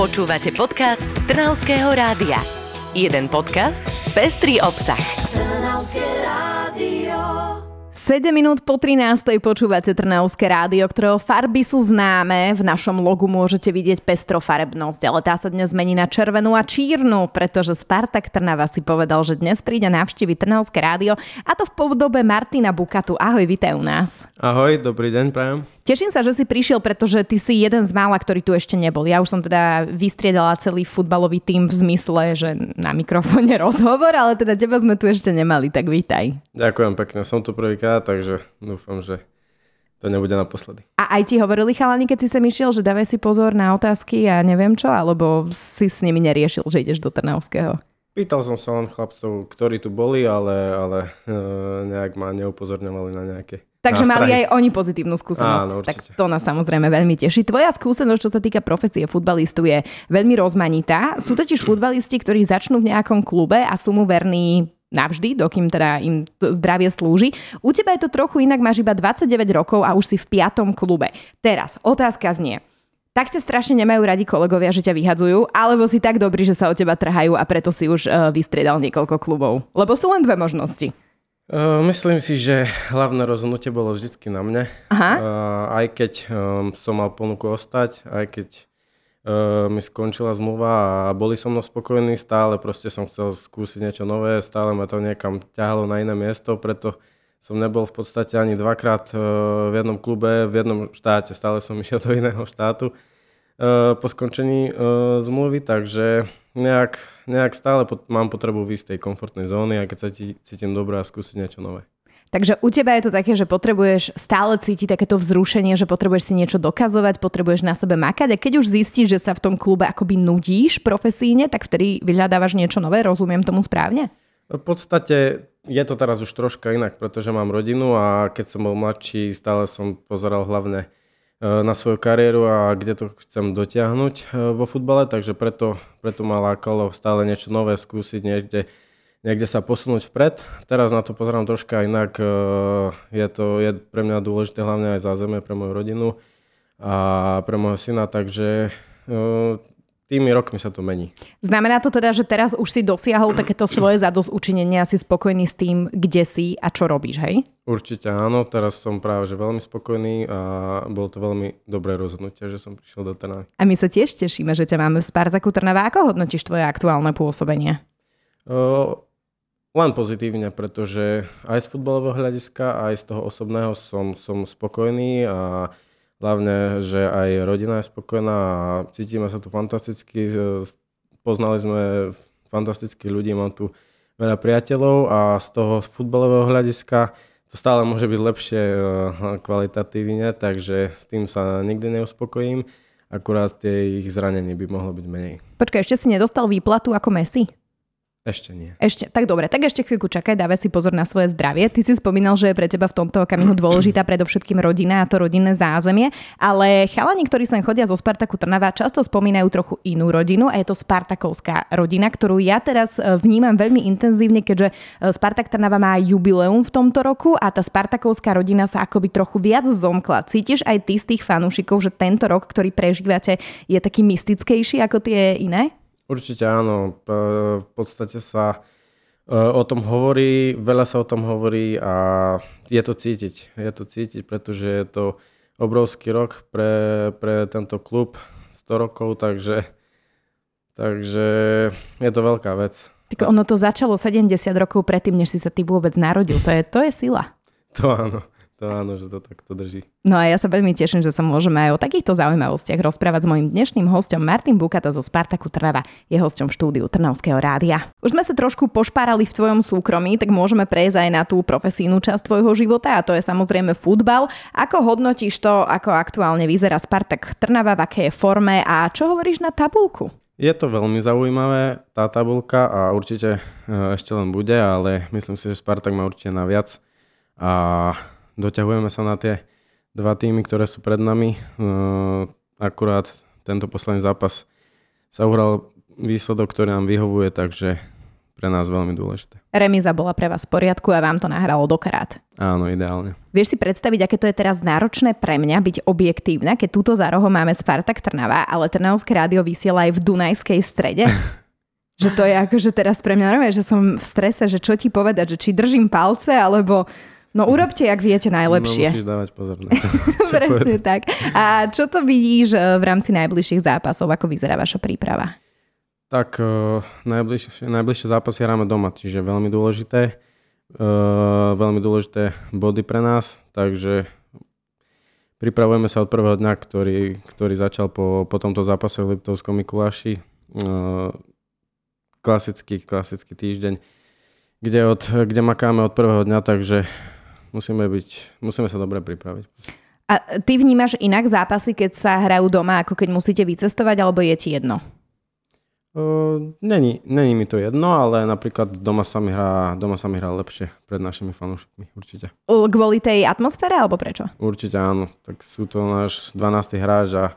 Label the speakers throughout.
Speaker 1: Počúvate podcast Trnavského rádia. Jeden podcast, pestrý obsah. Trnavské
Speaker 2: rádio. 7 minút po 13. počúvate Trnavské rádio, ktorého farby sú známe. V našom logu môžete vidieť pestrofarebnosť, ale tá sa dnes zmení na červenú a čírnu, pretože Spartak Trnava si povedal, že dnes príde navštíviť Trnavské rádio a to v podobe Martina Bukatu. Ahoj, vítaj u nás.
Speaker 3: Ahoj, dobrý deň, prajem.
Speaker 2: Teším sa, že si prišiel, pretože ty si jeden z mála, ktorý tu ešte nebol. Ja už som teda vystriedala celý futbalový tým v zmysle, že na mikrofóne rozhovor, ale teda teba sme tu ešte nemali, tak vítaj.
Speaker 3: Ďakujem pekne, som tu prvýkrát, takže dúfam, že to nebude naposledy.
Speaker 2: A aj ti hovorili chalani, keď si sem išiel, že dávaj si pozor na otázky a neviem čo, alebo si s nimi neriešil, že ideš do Trnavského?
Speaker 3: Pýtal som sa len chlapcov, ktorí tu boli, ale, ale e, nejak ma neupozorňovali na nejaké
Speaker 2: Takže mali aj oni pozitívnu skúsenosť. Áno, tak to nás samozrejme veľmi teší. Tvoja skúsenosť, čo sa týka profesie futbalistu, je veľmi rozmanitá. Sú totiž futbalisti, ktorí začnú v nejakom klube a sú mu verní navždy, dokým teda im zdravie slúži. U teba je to trochu inak, máš iba 29 rokov a už si v piatom klube. Teraz, otázka znie. Tak ťa strašne nemajú radi kolegovia, že ťa vyhadzujú, alebo si tak dobrý, že sa o teba trhajú a preto si už uh, vystriedal niekoľko klubov. Lebo sú len dve možnosti.
Speaker 3: Uh, myslím si, že hlavné rozhodnutie bolo vždycky na mne. Aha. Uh, aj keď um, som mal ponuku ostať, aj keď uh, mi skončila zmluva a boli so mnou spokojní, stále proste som chcel skúsiť niečo nové, stále ma to niekam ťahalo na iné miesto, preto som nebol v podstate ani dvakrát v jednom klube, v jednom štáte, stále som išiel do iného štátu po skončení zmluvy, takže nejak, nejak stále pot, mám potrebu výjsť z tej komfortnej zóny a keď sa cítim dobré a skúsiť niečo nové.
Speaker 2: Takže u teba je to také, že potrebuješ stále cítiť takéto vzrušenie, že potrebuješ si niečo dokazovať, potrebuješ na sebe makať a keď už zistíš, že sa v tom klube akoby nudíš profesíne, tak vtedy vyhľadávaš niečo nové, rozumiem tomu správne?
Speaker 3: V podstate je to teraz už troška inak, pretože mám rodinu a keď som bol mladší, stále som pozeral hlavne na svoju kariéru a kde to chcem dotiahnuť e, vo futbale, takže preto, preto ma lákalo stále niečo nové skúsiť, niekde, niekde sa posunúť vpred. Teraz na to pozerám troška inak. E, je to je pre mňa dôležité hlavne aj zázemie pre moju rodinu a pre môjho syna, takže tými rokmi sa to mení.
Speaker 2: Znamená to teda, že teraz už si dosiahol takéto svoje zadosť učinenia, si spokojný s tým, kde si a čo robíš, hej?
Speaker 3: Určite áno, teraz som práve že veľmi spokojný a bolo to veľmi dobré rozhodnutie, že som prišiel do Trnavy.
Speaker 2: A my sa tiež tešíme, že ťa máme v Spartaku Trnava. Ako hodnotíš tvoje aktuálne pôsobenie?
Speaker 3: O, len pozitívne, pretože aj z futbalového hľadiska, aj z toho osobného som, som spokojný a Hlavne, že aj rodina je spokojná a cítime sa tu fantasticky. Poznali sme fantastických ľudí, mám tu veľa priateľov a z toho futbalového hľadiska to stále môže byť lepšie e, kvalitatívne, takže s tým sa nikdy neuspokojím. Akurát tie ich zranenie by mohlo byť menej.
Speaker 2: Počkaj, ešte si nedostal výplatu ako Messi?
Speaker 3: Ešte nie.
Speaker 2: Ešte, tak dobre, tak ešte chvíľku čakaj, dávaj si pozor na svoje zdravie. Ty si spomínal, že je pre teba v tomto okamihu dôležitá predovšetkým rodina a to rodinné zázemie, ale chalani, ktorí sem chodia zo Spartaku Trnava, často spomínajú trochu inú rodinu a je to Spartakovská rodina, ktorú ja teraz e, vnímam veľmi intenzívne, keďže e, Spartak Trnava má jubileum v tomto roku a tá Spartakovská rodina sa akoby trochu viac zomkla. Cítiš aj ty z tých fanúšikov, že tento rok, ktorý prežívate, je taký mystickejší ako tie iné?
Speaker 3: Určite áno. V podstate sa e, o tom hovorí, veľa sa o tom hovorí a je to cítiť. Je to cítiť, pretože je to obrovský rok pre, pre tento klub, 100 rokov, takže, takže je to veľká vec.
Speaker 2: Tak ono to začalo 70 rokov predtým, než si sa ty vôbec narodil. To je, to je sila.
Speaker 3: To áno. To áno, že to takto drží.
Speaker 2: No a ja sa veľmi teším, že sa môžeme aj o takýchto zaujímavostiach rozprávať s mojim dnešným hostom Martin Bukata zo Spartaku Trnava. Je hostom štúdiu Trnavského rádia. Už sme sa trošku pošpárali v tvojom súkromí, tak môžeme prejsť aj na tú profesijnú časť tvojho života a to je samozrejme futbal. Ako hodnotíš to, ako aktuálne vyzerá Spartak Trnava, v akej je forme a čo hovoríš na tabulku?
Speaker 3: Je to veľmi zaujímavé, tá tabulka a určite e, ešte len bude, ale myslím si, že Spartak má určite na viac. A doťahujeme sa na tie dva týmy, ktoré sú pred nami. Akurát tento posledný zápas sa uhral výsledok, ktorý nám vyhovuje, takže pre nás veľmi dôležité.
Speaker 2: Remiza bola pre vás v poriadku a vám to nahralo dokrát.
Speaker 3: Áno, ideálne.
Speaker 2: Vieš si predstaviť, aké to je teraz náročné pre mňa byť objektívna, keď túto za rohom máme Spartak Trnava, ale Trnavské rádio vysiela aj v Dunajskej strede? že to je akože teraz pre mňa normálne, že som v strese, že čo ti povedať, že či držím palce, alebo No urobte, ak viete najlepšie.
Speaker 3: No musíš dávať pozor na to.
Speaker 2: Presne tak. A čo to vidíš eh, v rámci najbližších zápasov? Ako vyzerá vaša príprava?
Speaker 3: Tak uh, najbližšie, najbližšie zápasy hráme doma, čiže veľmi dôležité. Uh, veľmi dôležité body pre nás, takže pripravujeme sa od prvého dňa, ktorý, ktorý začal po, po tomto zápase v Liptovskom Mikuláši. Uh, klasický, klasický týždeň, kde, od, kde makáme od prvého dňa, takže musíme, byť, musíme sa dobre pripraviť.
Speaker 2: A ty vnímaš inak zápasy, keď sa hrajú doma, ako keď musíte vycestovať, alebo je ti jedno?
Speaker 3: Uh, není, není mi to jedno, ale napríklad doma sa mi hrá, doma sa mi hrá lepšie pred našimi fanúšikmi, určite.
Speaker 2: Kvôli tej atmosfére, alebo prečo?
Speaker 3: Určite áno, tak sú to náš 12. hráč a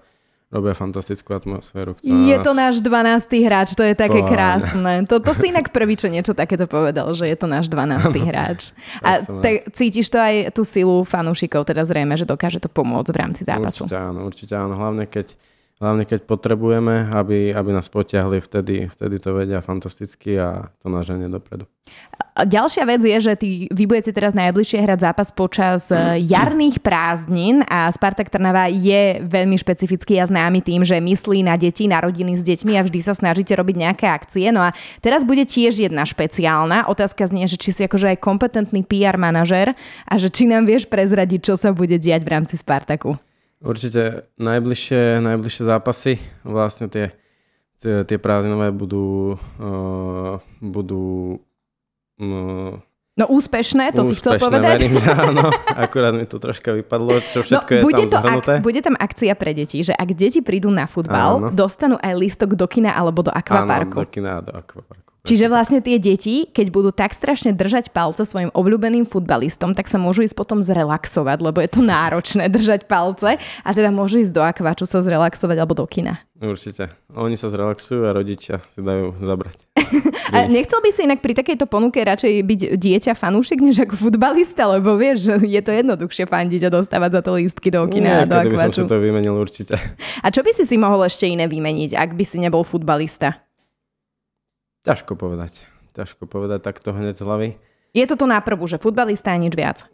Speaker 3: robia fantastickú atmosféru.
Speaker 2: Je nás... to náš 12. hráč, to je také to, krásne. To, to si inak prví, čo niečo takéto povedal, že je to náš 12. hráč. A te, cítiš to aj tú silu fanúšikov, teda zrejme, že dokáže to pomôcť v rámci zápasu.
Speaker 3: Určite áno, určite áno. Hlavne keď hlavne keď potrebujeme, aby, aby nás potiahli, vtedy, vtedy to vedia fantasticky a to naženie dopredu.
Speaker 2: Ďalšia vec je, že ty, vy budete teraz najbližšie hrať zápas počas e, jarných prázdnin a Spartak Trnava je veľmi špecifický a známy tým, že myslí na deti, na rodiny s deťmi a vždy sa snažíte robiť nejaké akcie. No a teraz bude tiež jedna špeciálna. Otázka znie, že či si akože aj kompetentný PR manažer a že či nám vieš prezradiť, čo sa bude diať v rámci Spartaku.
Speaker 3: Určite najbližšie, najbližšie zápasy, vlastne tie, tie, tie prázdninové budú, uh, budú
Speaker 2: uh, No úspešné, to úspešné, si chcel povedať.
Speaker 3: Verím, áno, akurát mi to troška vypadlo, čo no, všetko no, je bude tam to Ak,
Speaker 2: bude tam akcia pre deti, že ak deti prídu na futbal, áno. dostanú aj lístok do kina alebo do akvaparku.
Speaker 3: Áno, do kina a do akvaparku.
Speaker 2: Čiže vlastne tie deti, keď budú tak strašne držať palce svojim obľúbeným futbalistom, tak sa môžu ísť potom zrelaxovať, lebo je to náročné držať palce a teda môžu ísť do akváču sa zrelaxovať alebo do kina.
Speaker 3: Určite. Oni sa zrelaxujú a rodičia si dajú zabrať.
Speaker 2: a nechcel by si inak pri takejto ponuke radšej byť dieťa fanúšik, než ako futbalista, lebo vieš, že je to jednoduchšie fandiť a dostávať za to lístky do kina
Speaker 3: Nie,
Speaker 2: a do akváču. by
Speaker 3: som si to vymenil určite.
Speaker 2: A čo by si si mohol ešte iné vymeniť, ak by si nebol futbalista?
Speaker 3: Ťažko povedať. Ťažko povedať takto hneď z hlavy.
Speaker 2: Je to tu na prvú, že futbalista a nič viac?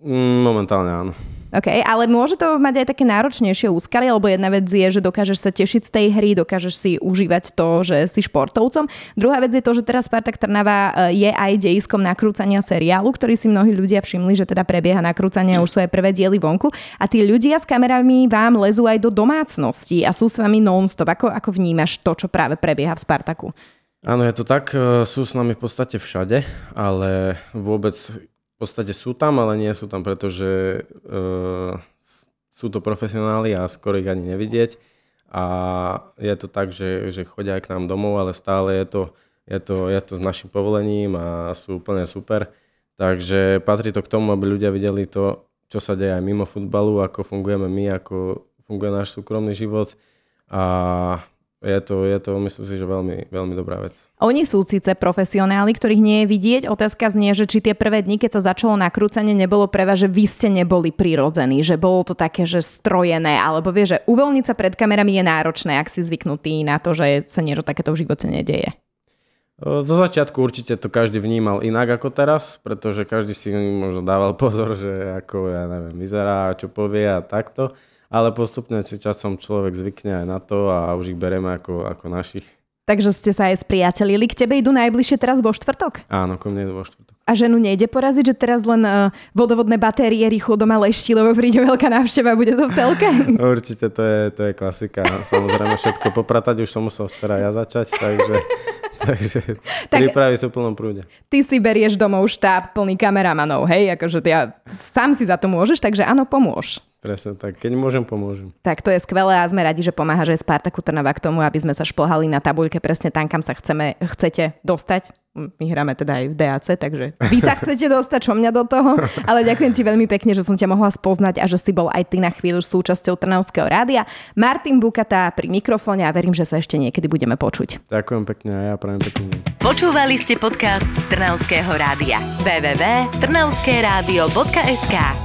Speaker 3: Mm, momentálne áno.
Speaker 2: OK, ale môže to mať aj také náročnejšie úskaly, lebo jedna vec je, že dokážeš sa tešiť z tej hry, dokážeš si užívať to, že si športovcom. Druhá vec je to, že teraz Spartak Trnava e, je aj dejiskom nakrúcania seriálu, ktorý si mnohí ľudia všimli, že teda prebieha nakrúcanie, už sú aj prvé diely vonku. A tí ľudia s kamerami vám lezú aj do domácnosti a sú s vami non-stop. Ako, ako vnímaš to, čo práve prebieha v Spartaku?
Speaker 3: Áno, je to tak. E, sú s nami v podstate všade, ale vôbec v podstate sú tam, ale nie sú tam, pretože uh, sú to profesionáli a skoro ich ani nevidieť. A je to tak, že, že chodia aj k nám domov, ale stále je to, je, to, je to s našim povolením a sú úplne super. Takže patrí to k tomu, aby ľudia videli to, čo sa deje aj mimo futbalu, ako fungujeme my, ako funguje náš súkromný život. A je to, je to, myslím si, že veľmi, veľmi dobrá vec.
Speaker 2: Oni sú síce profesionáli, ktorých nie je vidieť. Otázka znie, že či tie prvé dni, keď sa začalo nakrúcanie, nebolo pre vás, že vy ste neboli prirodzení, že bolo to také, že strojené, alebo vie, že uvoľniť sa pred kamerami je náročné, ak si zvyknutý na to, že sa niečo takéto v živote nedeje.
Speaker 3: Zo začiatku určite to každý vnímal inak ako teraz, pretože každý si možno dával pozor, že ako, ja neviem, vyzerá, čo povie a takto ale postupne si časom človek zvykne aj na to a už ich bereme ako, ako našich.
Speaker 2: Takže ste sa aj spriatelili. K tebe idú najbližšie teraz vo štvrtok?
Speaker 3: Áno, ko mne vo štvrtok.
Speaker 2: A ženu nejde poraziť, že teraz len uh, vodovodné batérie rýchlo doma leští, lebo príde veľká návšteva bude to v telke?
Speaker 3: Určite, to je, to je klasika. Samozrejme všetko popratať, už som musel včera ja začať, takže, takže tak, prípravy sú v plnom prúde.
Speaker 2: Ty si berieš domov štáb plný kameramanov, hej? Akože ja sám si za to môžeš, takže áno, pomôž.
Speaker 3: Presne tak, keď môžem, pomôžem.
Speaker 2: Tak to je skvelé a sme radi, že pomáha, že Spartaku Trnava k tomu, aby sme sa šplhali na tabuľke presne tam, kam sa chceme, chcete dostať. My hráme teda aj v DAC, takže vy sa chcete dostať, čo mňa do toho. Ale ďakujem ti veľmi pekne, že som ťa mohla spoznať a že si bol aj ty na chvíľu súčasťou Trnavského rádia. Martin Bukata pri mikrofóne a verím, že sa ešte niekedy budeme počuť.
Speaker 3: Ďakujem pekne a ja prajem pekne.
Speaker 1: Počúvali ste podcast Trnavského rádia. www.trnavskeradio.sk